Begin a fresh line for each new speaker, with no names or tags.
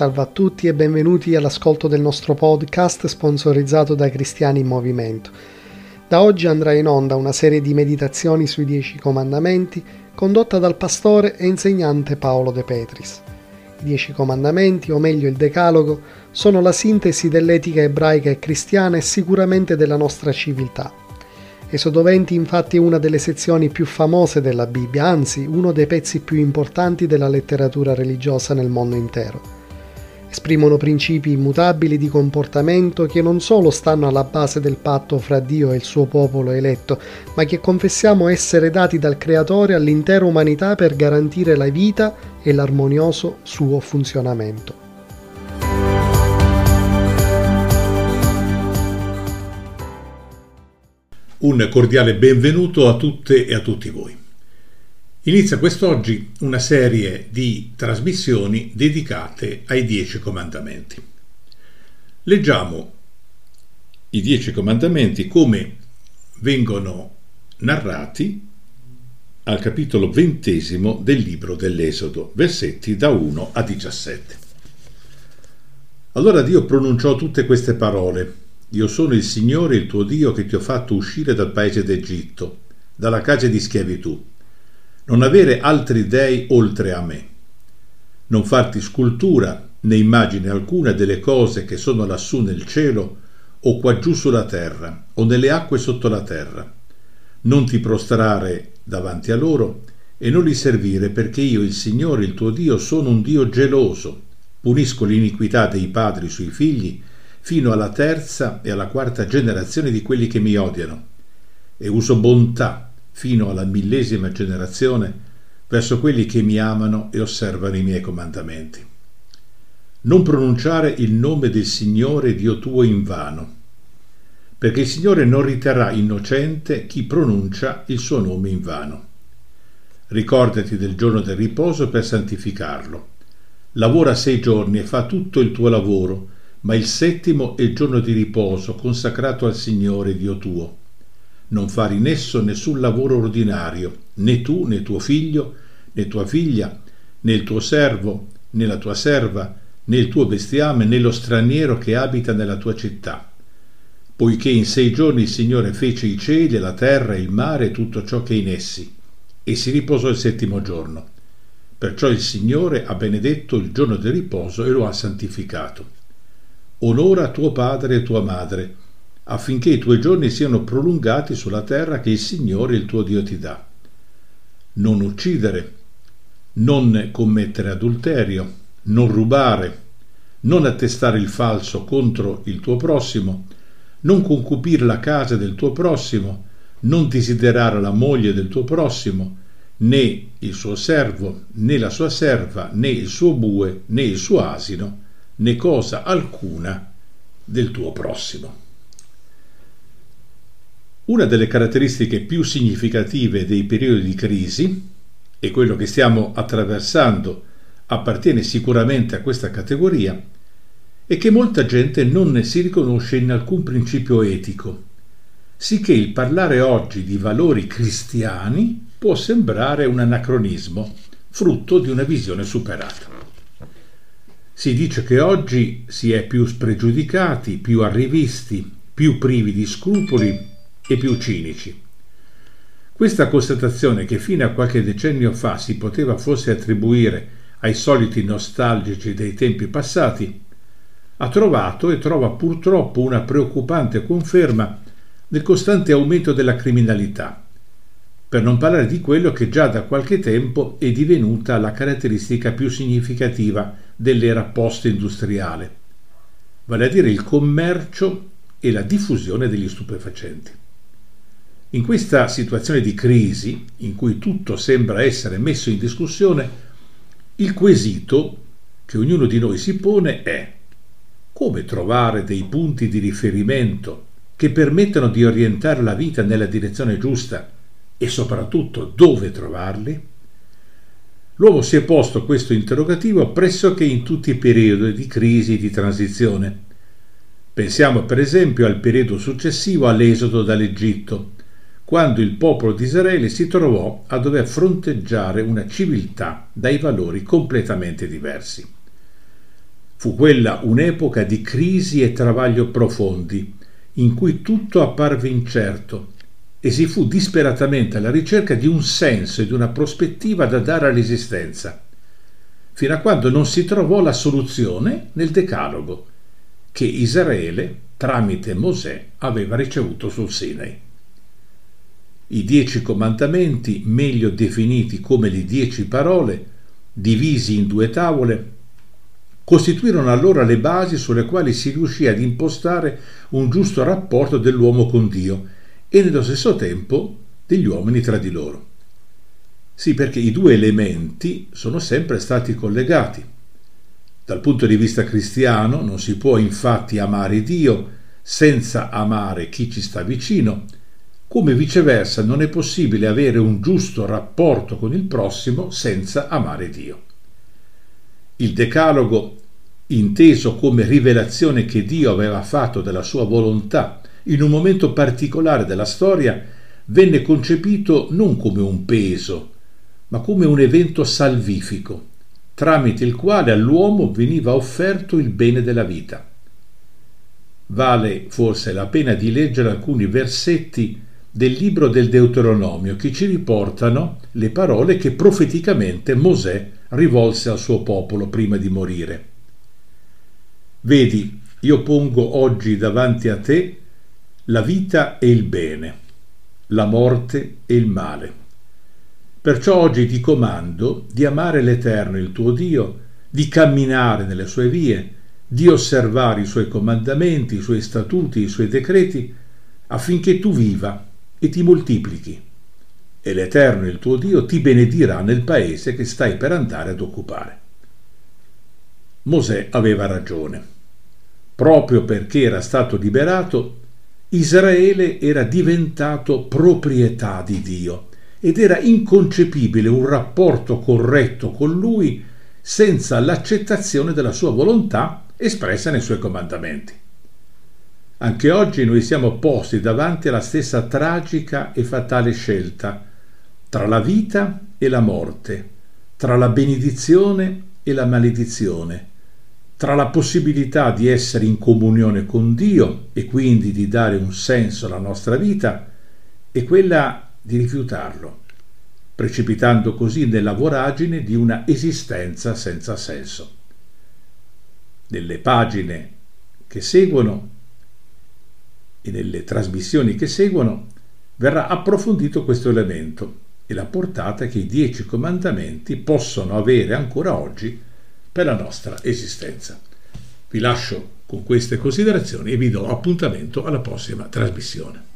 Salve a tutti e benvenuti all'ascolto del nostro podcast sponsorizzato da Cristiani in Movimento. Da oggi andrà in onda una serie di meditazioni sui Dieci Comandamenti condotta dal pastore e insegnante Paolo De Petris. I Dieci Comandamenti, o meglio il Decalogo, sono la sintesi dell'etica ebraica e cristiana e sicuramente della nostra civiltà. Esodo 20 infatti è una delle sezioni più famose della Bibbia, anzi uno dei pezzi più importanti della letteratura religiosa nel mondo intero. Esprimono principi immutabili di comportamento che non solo stanno alla base del patto fra Dio e il suo popolo eletto, ma che confessiamo essere dati dal Creatore all'intera umanità per garantire la vita e l'armonioso suo funzionamento.
Un cordiale benvenuto a tutte e a tutti voi. Inizia quest'oggi una serie di trasmissioni dedicate ai Dieci Comandamenti. Leggiamo i Dieci Comandamenti come vengono narrati al capitolo ventesimo del libro dell'Esodo, versetti da 1 a 17. Allora Dio pronunciò tutte queste parole io sono il Signore il tuo Dio che ti ho fatto uscire dal paese d'Egitto, dalla casa di schiavitù. Non avere altri dei oltre a me. Non farti scultura né immagine alcuna delle cose che sono lassù nel cielo o qua giù sulla terra o nelle acque sotto la terra. Non ti prostrare davanti a loro e non li servire perché io, il Signore, il tuo Dio, sono un Dio geloso. Punisco l'iniquità dei padri sui figli fino alla terza e alla quarta generazione di quelli che mi odiano, e uso bontà fino alla millesima generazione verso quelli che mi amano e osservano i miei comandamenti. Non pronunciare il nome del Signore Dio tuo in vano, perché il Signore non riterrà innocente chi pronuncia il suo nome in vano. Ricordati del giorno del riposo per santificarlo. Lavora sei giorni e fa tutto il tuo lavoro, ma il settimo è il giorno di riposo consacrato al Signore Dio tuo. Non fare in esso nessun lavoro ordinario, né tu, né tuo figlio, né tua figlia, né il tuo servo, né la tua serva, né il tuo bestiame, né lo straniero che abita nella tua città. Poiché in sei giorni il Signore fece i cieli, la terra, il mare e tutto ciò che è in essi, e si riposò il settimo giorno. Perciò il Signore ha benedetto il giorno del riposo e lo ha santificato onora tuo padre e tua madre, affinché i tuoi giorni siano prolungati sulla terra che il Signore il tuo Dio ti dà. Non uccidere, non commettere adulterio, non rubare, non attestare il falso contro il tuo prossimo, non concupire la casa del tuo prossimo, non desiderare la moglie del tuo prossimo, né il suo servo, né la sua serva, né il suo bue, né il suo asino, né cosa alcuna del tuo prossimo. Una delle caratteristiche più significative dei periodi di crisi, e quello che stiamo attraversando appartiene sicuramente a questa categoria, è che molta gente non ne si riconosce in alcun principio etico, sicché il parlare oggi di valori cristiani può sembrare un anacronismo, frutto di una visione superata. Si dice che oggi si è più spregiudicati, più arrivisti, più privi di scrupoli e più cinici. Questa constatazione, che fino a qualche decennio fa si poteva forse attribuire ai soliti nostalgici dei tempi passati, ha trovato e trova purtroppo una preoccupante conferma del costante aumento della criminalità, per non parlare di quello che già da qualche tempo è divenuta la caratteristica più significativa dell'era post-industriale, vale a dire il commercio e la diffusione degli stupefacenti. In questa situazione di crisi, in cui tutto sembra essere messo in discussione, il quesito che ognuno di noi si pone è come trovare dei punti di riferimento che permettano di orientare la vita nella direzione giusta e soprattutto dove trovarli? L'uomo si è posto questo interrogativo pressoché in tutti i periodi di crisi e di transizione. Pensiamo per esempio al periodo successivo all'esodo dall'Egitto, quando il popolo di Israele si trovò a dover fronteggiare una civiltà dai valori completamente diversi. Fu quella un'epoca di crisi e travaglio profondi, in cui tutto apparve incerto e si fu disperatamente alla ricerca di un senso e di una prospettiva da dare all'esistenza, fino a quando non si trovò la soluzione nel Decalogo, che Israele, tramite Mosè, aveva ricevuto sul Sinai. I dieci comandamenti, meglio definiti come le dieci parole, divisi in due tavole, costituirono allora le basi sulle quali si riuscì ad impostare un giusto rapporto dell'uomo con Dio e nello stesso tempo degli uomini tra di loro. Sì, perché i due elementi sono sempre stati collegati. Dal punto di vista cristiano non si può infatti amare Dio senza amare chi ci sta vicino, come viceversa non è possibile avere un giusto rapporto con il prossimo senza amare Dio. Il Decalogo, inteso come rivelazione che Dio aveva fatto della sua volontà in un momento particolare della storia, venne concepito non come un peso, ma come un evento salvifico, tramite il quale all'uomo veniva offerto il bene della vita. Vale forse la pena di leggere alcuni versetti del libro del Deuteronomio che ci riportano le parole che profeticamente Mosè rivolse al suo popolo prima di morire. Vedi, io pongo oggi davanti a te la vita e il bene, la morte e il male. Perciò oggi ti comando di amare l'Eterno il tuo Dio, di camminare nelle sue vie, di osservare i suoi comandamenti, i suoi statuti, i suoi decreti, affinché tu viva e ti moltiplichi. E l'Eterno il tuo Dio ti benedirà nel paese che stai per andare ad occupare. Mosè aveva ragione. Proprio perché era stato liberato, Israele era diventato proprietà di Dio ed era inconcepibile un rapporto corretto con lui senza l'accettazione della sua volontà espressa nei suoi comandamenti. Anche oggi noi siamo posti davanti alla stessa tragica e fatale scelta tra la vita e la morte, tra la benedizione e la maledizione, tra la possibilità di essere in comunione con Dio e quindi di dare un senso alla nostra vita e quella di rifiutarlo, precipitando così nella voragine di una esistenza senza senso. Nelle pagine che seguono e nelle trasmissioni che seguono verrà approfondito questo elemento e la portata che i dieci comandamenti possono avere ancora oggi per la nostra esistenza. Vi lascio con queste considerazioni e vi do appuntamento alla prossima trasmissione.